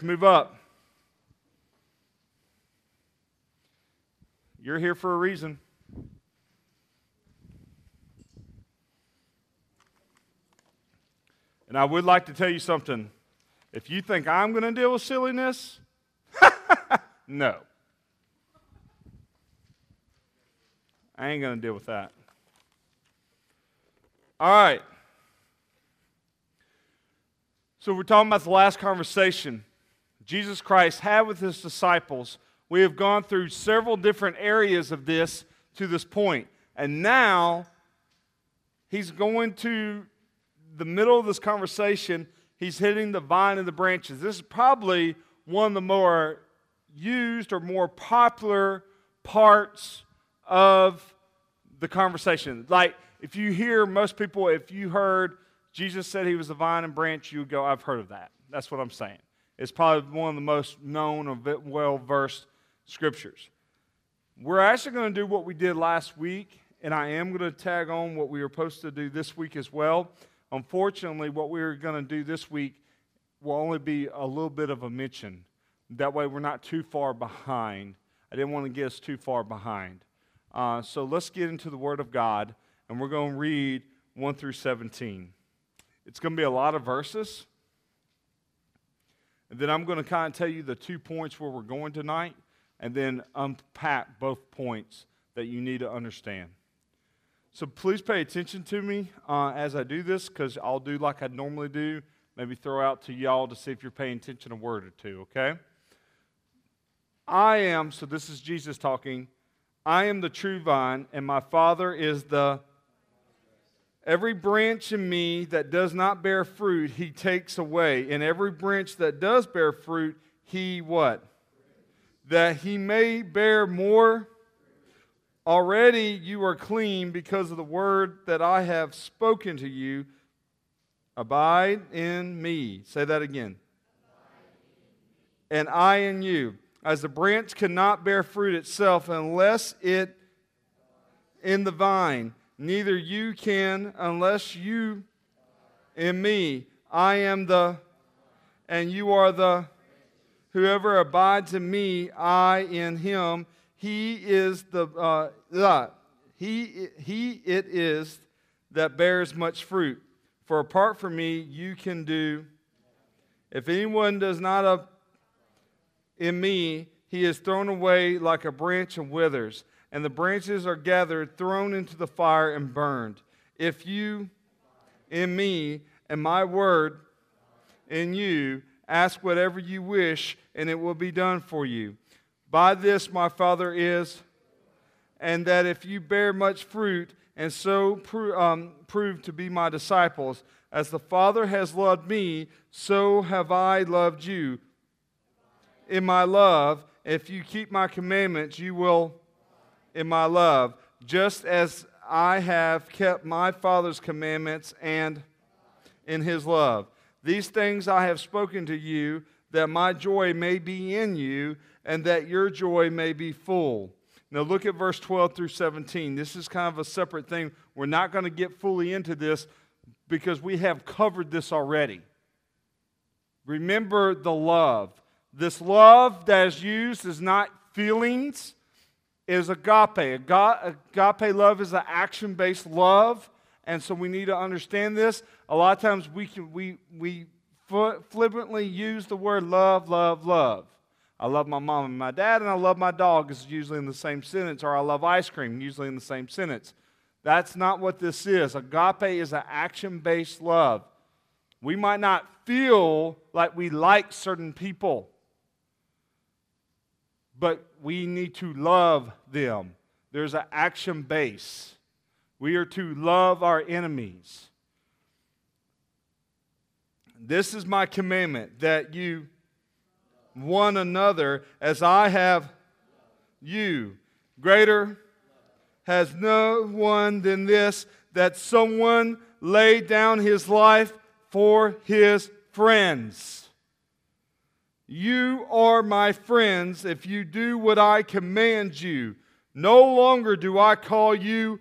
move up. You're here for a reason. And I would like to tell you something. If you think I'm going to deal with silliness, no. I ain't going to deal with that. All right. So we're talking about the last conversation Jesus Christ had with his disciples. We have gone through several different areas of this to this point. And now he's going to the middle of this conversation, he's hitting the vine and the branches. This is probably one of the more used or more popular parts of the conversation. Like, if you hear most people, if you heard Jesus said he was the vine and branch, you would go, I've heard of that. That's what I'm saying. It's probably one of the most known or well versed scriptures. We're actually going to do what we did last week, and I am going to tag on what we were supposed to do this week as well. Unfortunately, what we're going to do this week will only be a little bit of a mention. That way, we're not too far behind. I didn't want to get us too far behind. Uh, so let's get into the Word of God, and we're going to read 1 through 17. It's going to be a lot of verses. And then I'm going to kind of tell you the two points where we're going tonight, and then unpack both points that you need to understand. So please pay attention to me uh, as I do this because I'll do like I normally do. Maybe throw out to y'all to see if you're paying attention a word or two, okay? I am, so this is Jesus talking, I am the true vine, and my Father is the. Every branch in me that does not bear fruit, he takes away. And every branch that does bear fruit, he what? That he may bear more Already you are clean because of the word that I have spoken to you. Abide in me. Say that again. And I in you. As the branch cannot bear fruit itself unless it in the vine, neither you can unless you in me. I am the, and you are the. Whoever abides in me, I in him he is the uh, he he it is that bears much fruit. For apart from me, you can do. If anyone does not in me, he is thrown away like a branch and withers, and the branches are gathered, thrown into the fire, and burned. If you in me and my word in you ask whatever you wish, and it will be done for you. By this my Father is, and that if you bear much fruit and so pro- um, prove to be my disciples, as the Father has loved me, so have I loved you. In my love, if you keep my commandments, you will, in my love, just as I have kept my Father's commandments and in his love. These things I have spoken to you, that my joy may be in you and that your joy may be full. Now, look at verse 12 through 17. This is kind of a separate thing. We're not going to get fully into this because we have covered this already. Remember the love. This love that is used is not feelings, is agape. Agape love is an action based love. And so we need to understand this. A lot of times we, can, we, we flippantly use the word love, love, love. I love my mom and my dad, and I love my dog is usually in the same sentence, or I love ice cream, usually in the same sentence. That's not what this is. Agape is an action based love. We might not feel like we like certain people, but we need to love them. There's an action base. We are to love our enemies. This is my commandment that you one another as I have you. Greater has no one than this that someone laid down his life for his friends. You are my friends if you do what I command you. No longer do I call you,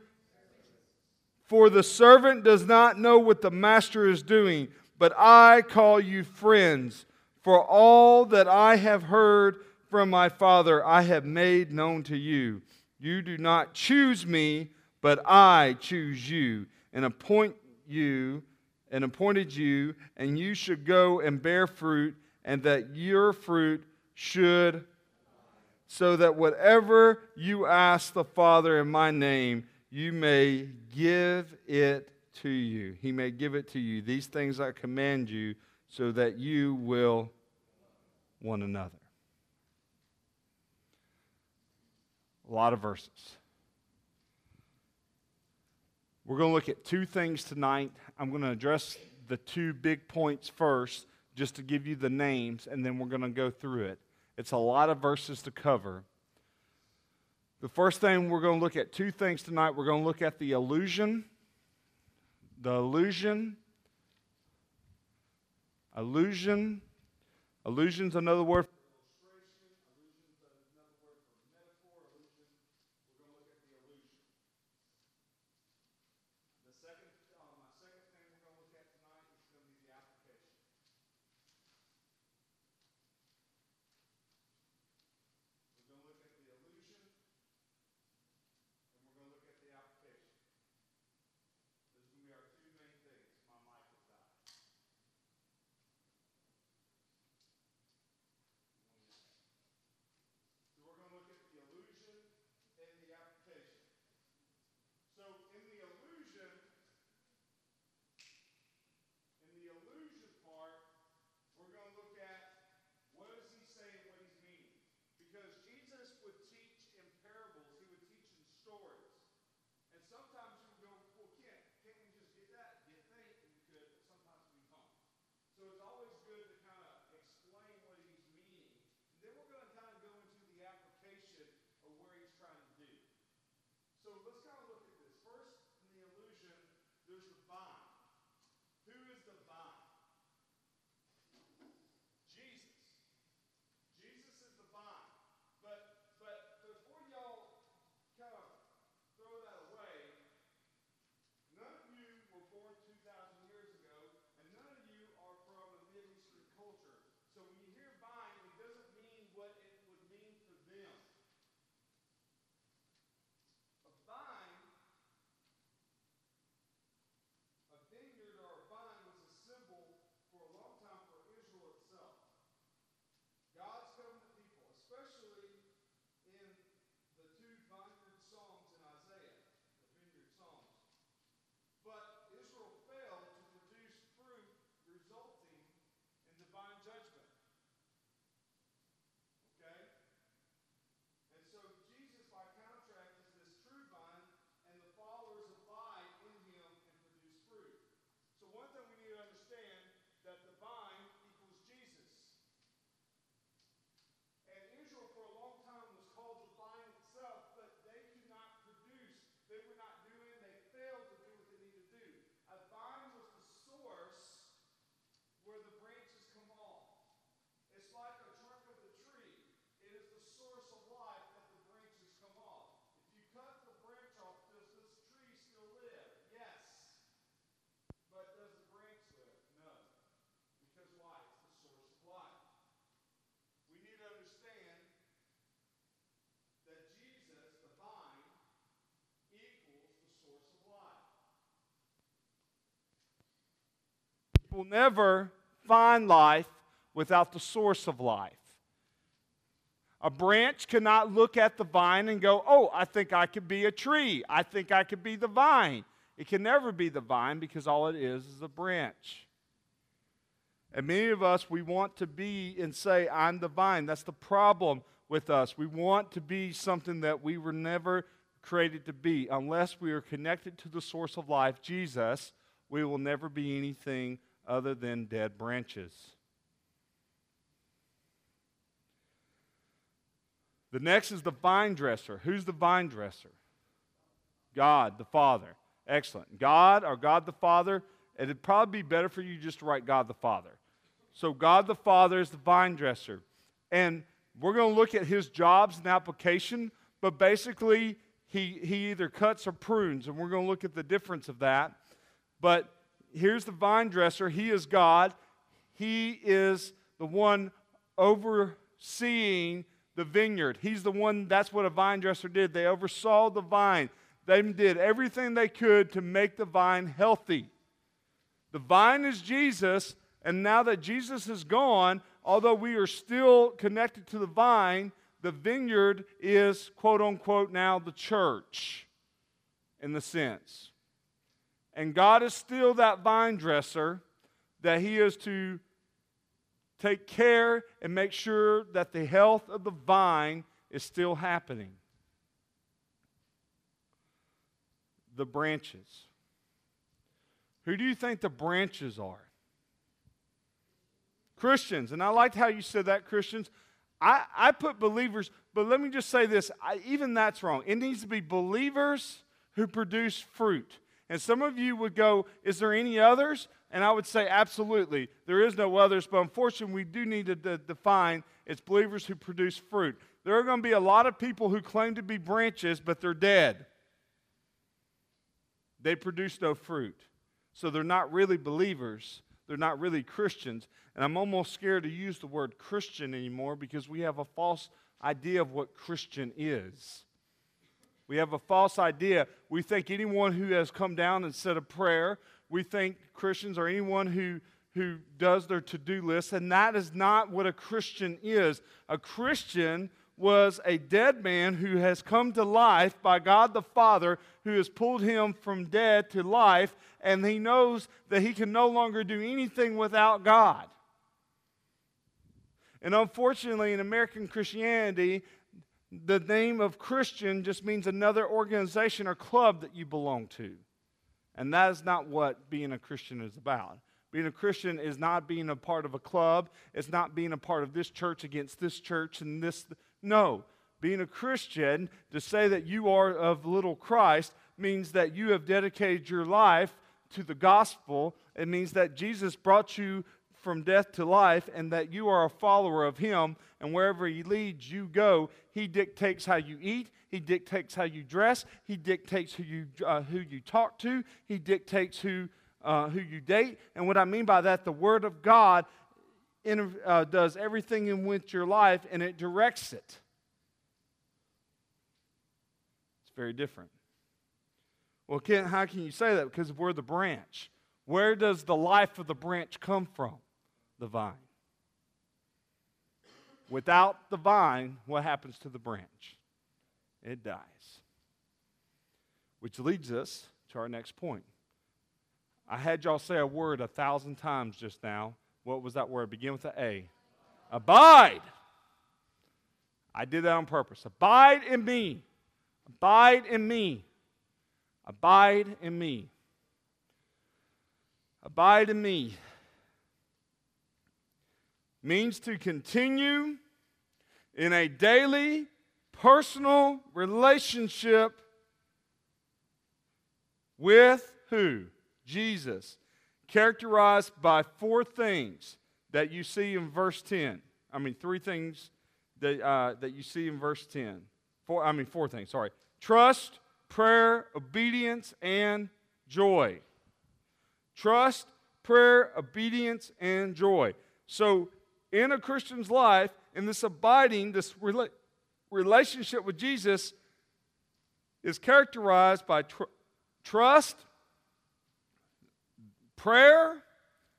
for the servant does not know what the master is doing, but I call you friends. For all that I have heard from my Father, I have made known to you. You do not choose me, but I choose you and appoint you and appointed you, and you should go and bear fruit, and that your fruit should, so that whatever you ask the Father in my name, you may give it to you. He may give it to you. These things I command you, so that you will one another. A lot of verses. We're going to look at two things tonight. I'm going to address the two big points first, just to give you the names, and then we're going to go through it. It's a lot of verses to cover. The first thing we're going to look at two things tonight. We're going to look at the illusion. The illusion. Illusion. Illusion's another word will never find life without the source of life. A branch cannot look at the vine and go, Oh, I think I could be a tree. I think I could be the vine. It can never be the vine because all it is is a branch. And many of us, we want to be and say, I'm the vine. That's the problem with us. We want to be something that we were never created to be. Unless we are connected to the source of life, Jesus, we will never be anything other than dead branches. The next is the vine dresser. Who's the vine dresser? God the Father. Excellent. God or God the Father. It'd probably be better for you just to write God the Father. So, God the Father is the vine dresser. And we're going to look at his jobs and application, but basically, he, he either cuts or prunes, and we're going to look at the difference of that. But here's the vine dresser. He is God. He is the one overseeing the vineyard. He's the one, that's what a vine dresser did. They oversaw the vine. They did everything they could to make the vine healthy. The vine is Jesus, and now that Jesus is gone, although we are still connected to the vine, the vineyard is, quote unquote, now the church in the sense. And God is still that vine dresser that He is to take care and make sure that the health of the vine is still happening. The branches. Who do you think the branches are? Christians. And I liked how you said that, Christians. I, I put believers, but let me just say this I, even that's wrong. It needs to be believers who produce fruit. And some of you would go, Is there any others? And I would say, Absolutely. There is no others, but unfortunately, we do need to de- define it's believers who produce fruit. There are going to be a lot of people who claim to be branches, but they're dead. They produce no fruit. So they're not really believers, they're not really Christians. And I'm almost scared to use the word Christian anymore because we have a false idea of what Christian is. We have a false idea. We think anyone who has come down and said a prayer, we think Christians are anyone who, who does their to do list, and that is not what a Christian is. A Christian was a dead man who has come to life by God the Father, who has pulled him from dead to life, and he knows that he can no longer do anything without God. And unfortunately, in American Christianity, the name of Christian just means another organization or club that you belong to. And that is not what being a Christian is about. Being a Christian is not being a part of a club, it's not being a part of this church against this church and this. No. Being a Christian, to say that you are of little Christ, means that you have dedicated your life to the gospel. It means that Jesus brought you from death to life and that you are a follower of Him, and wherever He leads, you go. He dictates how you eat, He dictates how you dress, He dictates who you, uh, who you talk to, He dictates who, uh, who you date. And what I mean by that, the Word of God uh, does everything in with your life and it directs it. It's very different. Well, can, how can you say that? Because we're the branch. Where does the life of the branch come from? The vine. Without the vine, what happens to the branch? It dies. Which leads us to our next point. I had y'all say a word a thousand times just now. What was that word? Begin with the A. Abide. I did that on purpose. Abide in me. Abide in me. Abide in me. Abide in me means to continue in a daily, personal relationship with who? Jesus. Characterized by four things that you see in verse 10. I mean, three things that, uh, that you see in verse 10. Four, I mean, four things, sorry. Trust, prayer, obedience, and joy. Trust, prayer, obedience, and joy. So in a Christian's life, in this abiding, this rela- relationship with Jesus, is characterized by tr- trust, prayer,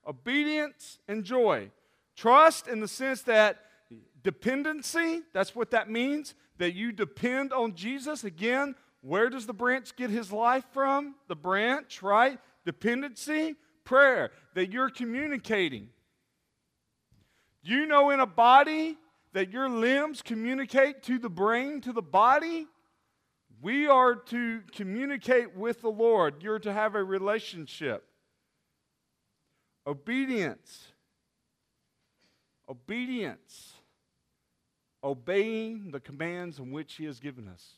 obedience, and joy. Trust in the sense that dependency, that's what that means, that you depend on Jesus. Again, where does the branch get his life from? The branch, right? Dependency, prayer, that you're communicating. You know in a body that your limbs communicate to the brain, to the body? We are to communicate with the Lord. You're to have a relationship. Obedience. Obedience. Obeying the commands in which He has given us.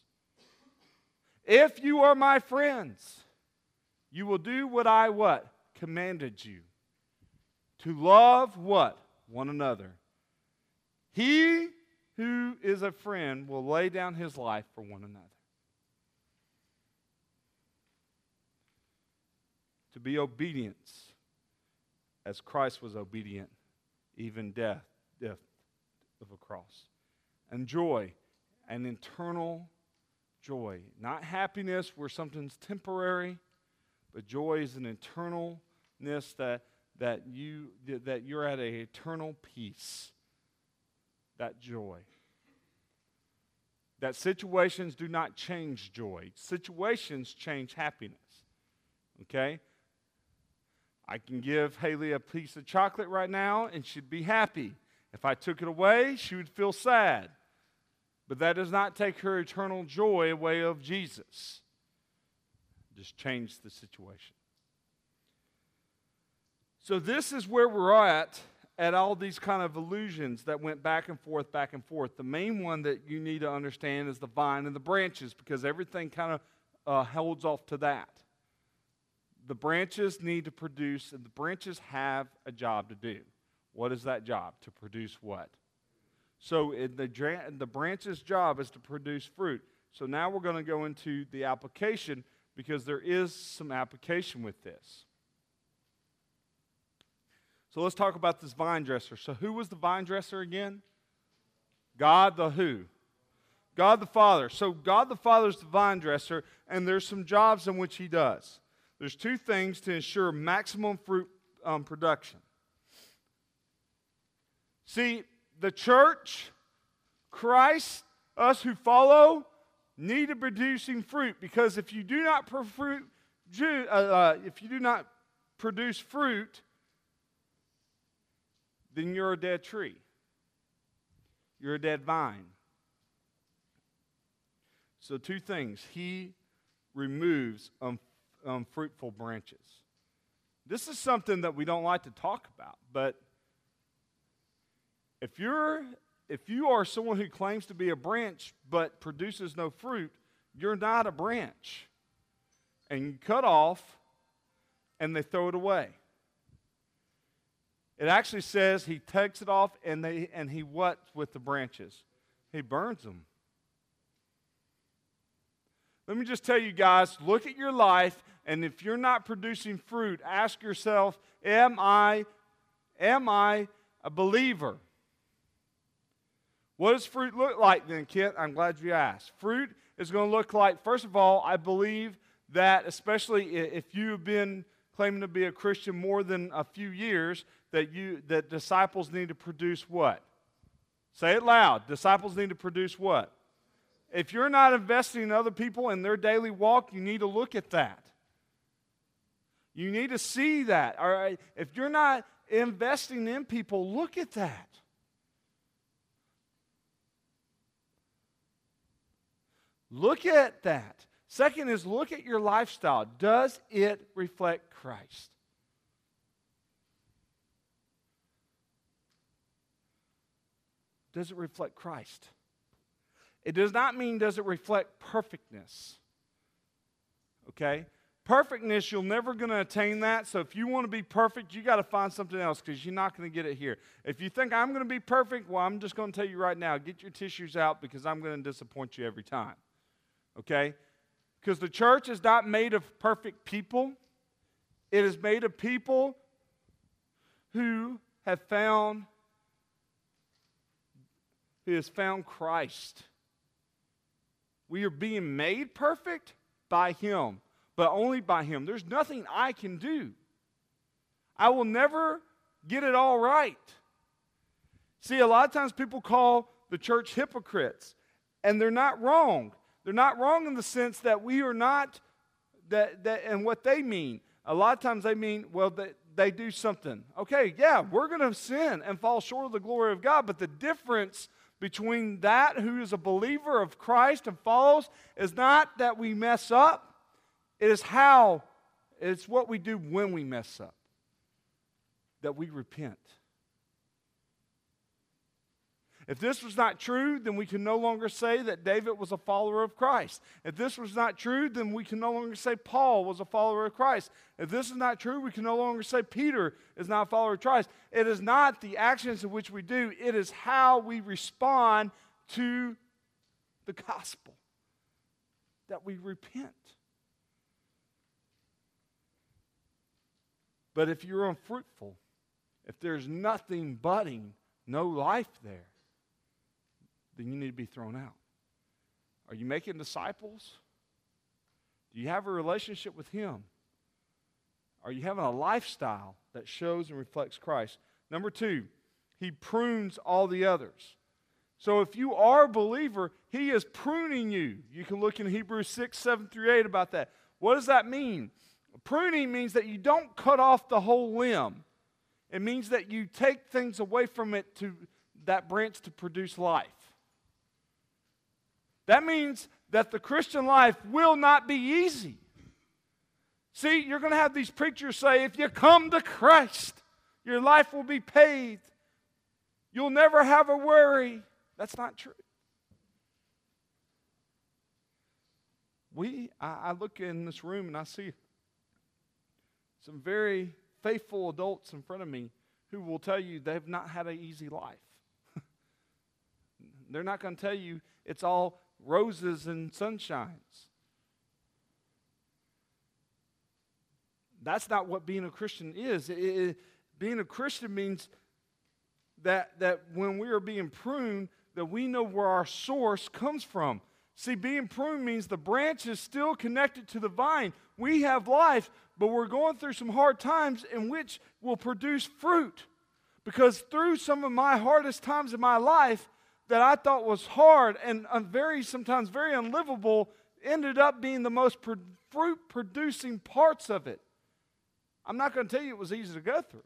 If you are my friends, you will do what I what? Commanded you. To love what? One another. He who is a friend will lay down his life for one another. To be obedience as Christ was obedient, even death death of a cross. And joy, an internal joy. Not happiness where something's temporary, but joy is an internalness that, that, you, that you're at an eternal peace. That joy. That situations do not change joy, situations change happiness. Okay? I can give Haley a piece of chocolate right now and she'd be happy. If I took it away, she would feel sad. But that does not take her eternal joy away of Jesus. Just change the situation. So this is where we're at at all these kind of illusions that went back and forth, back and forth. The main one that you need to understand is the vine and the branches because everything kind of uh, holds off to that. The branches need to produce, and the branches have a job to do. What is that job? To produce what? So the, the branch's job is to produce fruit. So now we're going to go into the application because there is some application with this. So let's talk about this vine dresser. So who was the vine dresser again? God the who? God the Father. So God the Father is the vine dresser, and there's some jobs in which he does. There's two things to ensure maximum fruit um, production. See, the church, Christ, us who follow, need to producing fruit because if you do not fruit, uh, uh, if you do not produce fruit, then you're a dead tree. You're a dead vine. So, two things. He removes unfruitful branches. This is something that we don't like to talk about, but if you're if you are someone who claims to be a branch but produces no fruit, you're not a branch. And you cut off and they throw it away. It actually says he takes it off and, they, and he what with the branches? He burns them. Let me just tell you guys look at your life, and if you're not producing fruit, ask yourself, Am I, am I a believer? What does fruit look like then, Kent? I'm glad you asked. Fruit is going to look like, first of all, I believe that, especially if you've been claiming to be a Christian more than a few years, that you that disciples need to produce what? Say it loud. Disciples need to produce what? If you're not investing in other people in their daily walk, you need to look at that. You need to see that. All right. If you're not investing in people, look at that. Look at that. Second is look at your lifestyle. Does it reflect Christ? Does it reflect Christ? It does not mean does it reflect perfectness. Okay? Perfectness, you're never going to attain that. So if you want to be perfect, you got to find something else because you're not going to get it here. If you think I'm going to be perfect, well, I'm just going to tell you right now get your tissues out because I'm going to disappoint you every time okay? Because the church is not made of perfect people, it is made of people who have found who has found Christ. We are being made perfect by him, but only by him. There's nothing I can do. I will never get it all right. See, a lot of times people call the church hypocrites, and they're not wrong. They're not wrong in the sense that we are not, that, that and what they mean. A lot of times they mean, well, they, they do something. Okay, yeah, we're going to sin and fall short of the glory of God, but the difference between that who is a believer of Christ and follows is not that we mess up, it is how, it's what we do when we mess up, that we repent. If this was not true, then we can no longer say that David was a follower of Christ. If this was not true, then we can no longer say Paul was a follower of Christ. If this is not true, we can no longer say Peter is not a follower of Christ. It is not the actions in which we do, it is how we respond to the gospel that we repent. But if you're unfruitful, if there's nothing budding, no life there, then you need to be thrown out. Are you making disciples? Do you have a relationship with Him? Are you having a lifestyle that shows and reflects Christ? Number two, He prunes all the others. So if you are a believer, He is pruning you. You can look in Hebrews 6, 7 through 8 about that. What does that mean? Pruning means that you don't cut off the whole limb. It means that you take things away from it to that branch to produce life. That means that the Christian life will not be easy. See, you're going to have these preachers say, if you come to Christ, your life will be paved. You'll never have a worry. That's not true. We, I, I look in this room and I see some very faithful adults in front of me who will tell you they've not had an easy life. They're not going to tell you it's all roses and sunshines. That's not what being a Christian is. It, it, being a Christian means that, that when we are being pruned, that we know where our source comes from. See, being pruned means the branch is still connected to the vine. We have life, but we're going through some hard times in which will produce fruit. Because through some of my hardest times in my life that I thought was hard and very sometimes very unlivable ended up being the most fruit producing parts of it. I'm not going to tell you it was easy to go through.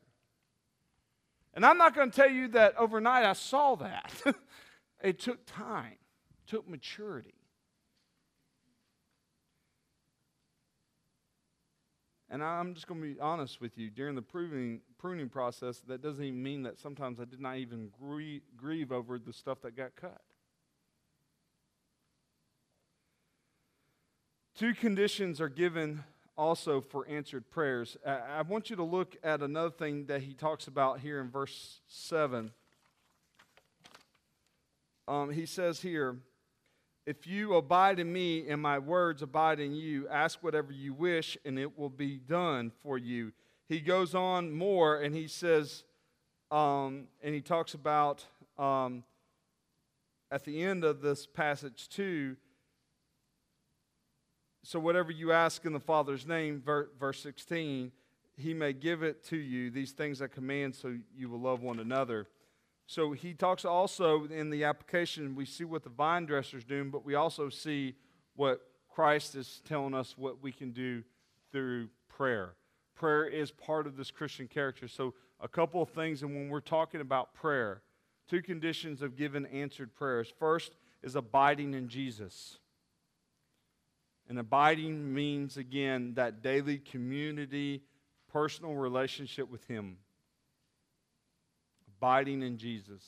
And I'm not going to tell you that overnight I saw that. it took time, it took maturity. And I'm just going to be honest with you. During the pruning, pruning process, that doesn't even mean that sometimes I did not even grieve, grieve over the stuff that got cut. Two conditions are given also for answered prayers. I want you to look at another thing that he talks about here in verse 7. Um, he says here, if you abide in me and my words abide in you, ask whatever you wish and it will be done for you. He goes on more and he says, um, and he talks about um, at the end of this passage too. So, whatever you ask in the Father's name, verse 16, he may give it to you, these things I command, so you will love one another. So he talks also in the application, we see what the vine dresser's doing, but we also see what Christ is telling us what we can do through prayer. Prayer is part of this Christian character. So, a couple of things, and when we're talking about prayer, two conditions of given answered prayers. First is abiding in Jesus. And abiding means, again, that daily community, personal relationship with Him abiding in Jesus.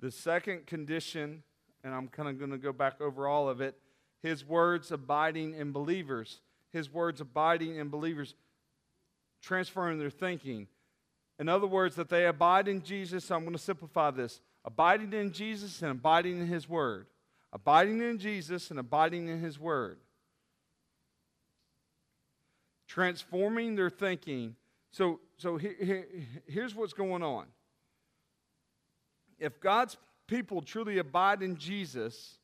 The second condition, and I'm kind of going to go back over all of it, his words abiding in believers. His words abiding in believers, transferring their thinking. In other words, that they abide in Jesus. I'm going to simplify this abiding in Jesus and abiding in his word. Abiding in Jesus and abiding in his word. Transforming their thinking. So, so here, here, here's what's going on if God's people truly abide in Jesus,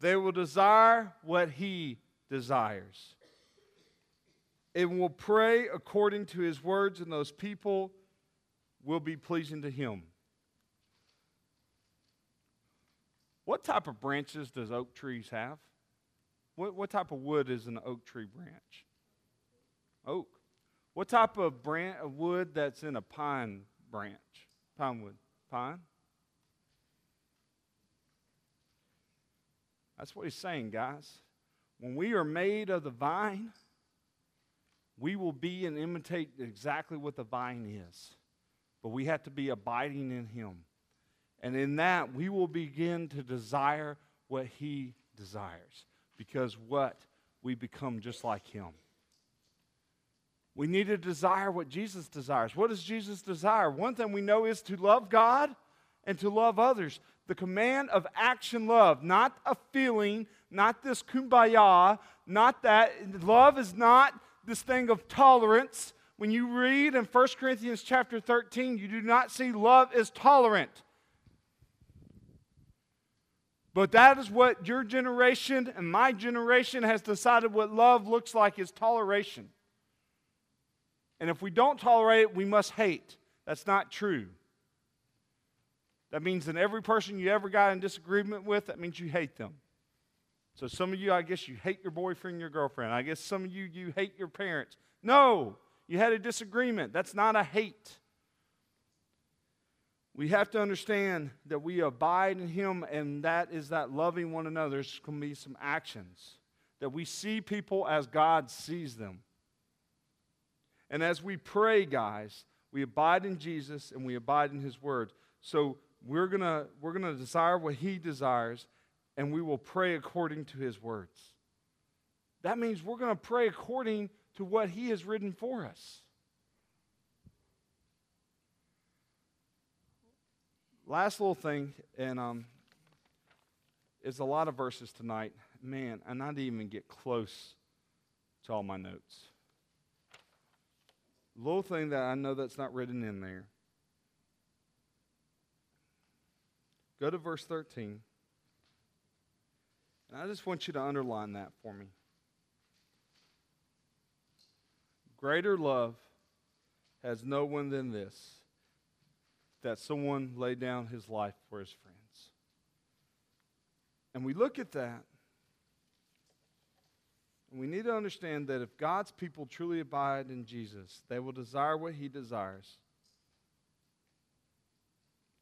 they will desire what he desires. And will pray according to his words, and those people will be pleasing to him. What type of branches does oak trees have? What, what type of wood is an oak tree branch? Oak. What type of of wood that's in a pine branch? Pine wood. Pine? That's what he's saying, guys. When we are made of the vine, we will be and imitate exactly what the vine is. But we have to be abiding in him. And in that, we will begin to desire what he desires. Because what? We become just like him. We need to desire what Jesus desires. What does Jesus desire? One thing we know is to love God and to love others the command of action love, not a feeling, not this kumbaya, not that. Love is not this thing of tolerance. when you read in 1 Corinthians chapter 13, you do not see love is tolerant. But that is what your generation and my generation has decided what love looks like is toleration. And if we don't tolerate it, we must hate. That's not true. That means that every person you ever got in disagreement with, that means you hate them. So some of you, I guess you hate your boyfriend, your girlfriend. I guess some of you, you hate your parents. No, you had a disagreement. That's not a hate. We have to understand that we abide in Him, and that is that loving one another. There's going to be some actions that we see people as God sees them. And as we pray, guys, we abide in Jesus and we abide in His Word. So we're going we're going to desire what He desires, and we will pray according to His words. That means we're going to pray according to what He has written for us. Last little thing, and um, is a lot of verses tonight. Man, and I didn't even get close to all my notes. Little thing that I know that's not written in there. Go to verse 13. And I just want you to underline that for me. Greater love has no one than this that someone laid down his life for his friends. And we look at that, and we need to understand that if God's people truly abide in Jesus, they will desire what he desires.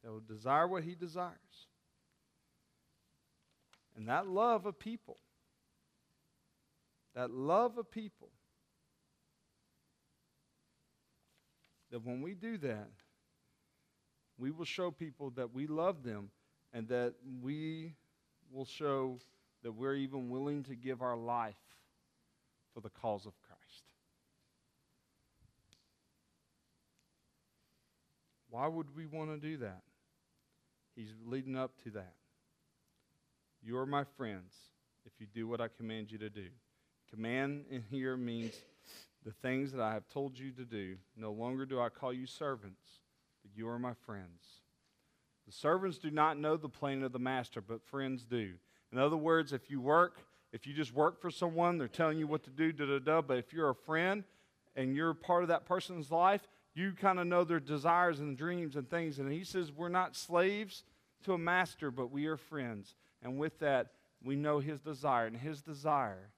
They will desire what he desires. And that love of people, that love of people, that when we do that, we will show people that we love them and that we will show that we're even willing to give our life for the cause of Christ. Why would we want to do that? He's leading up to that. You are my friends if you do what I command you to do. Command in here means the things that I have told you to do. No longer do I call you servants, but you are my friends. The servants do not know the plan of the master, but friends do. In other words, if you work, if you just work for someone, they're telling you what to do, da da da. But if you're a friend and you're part of that person's life, you kind of know their desires and dreams and things. And he says, We're not slaves to a master, but we are friends. And with that, we know his desire. And his desire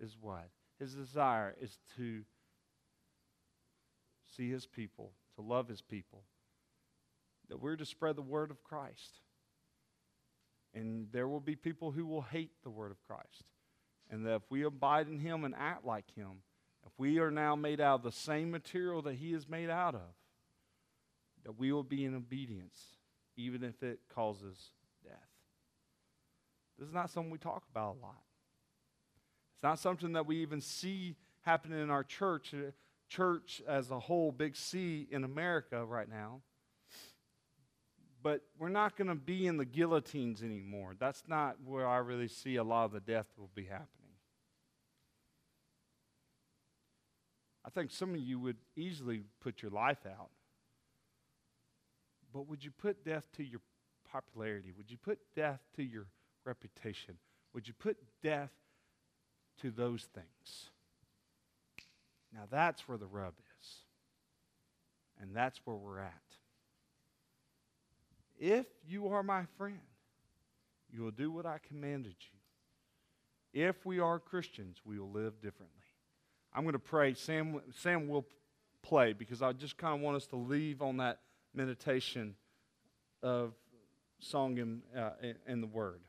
is what? His desire is to see his people, to love his people, that we're to spread the word of Christ. And there will be people who will hate the word of Christ. And that if we abide in him and act like him, if we are now made out of the same material that he is made out of, that we will be in obedience, even if it causes death. This is not something we talk about a lot. It's not something that we even see happening in our church, uh, church as a whole, big C in America right now. But we're not going to be in the guillotines anymore. That's not where I really see a lot of the death will be happening. I think some of you would easily put your life out. But would you put death to your popularity? Would you put death to your reputation? Would you put death to those things? Now that's where the rub is. And that's where we're at. If you are my friend, you will do what I commanded you. If we are Christians, we will live differently. I'm going to pray. Sam, Sam will play because I just kind of want us to leave on that meditation of song and, uh, and the word.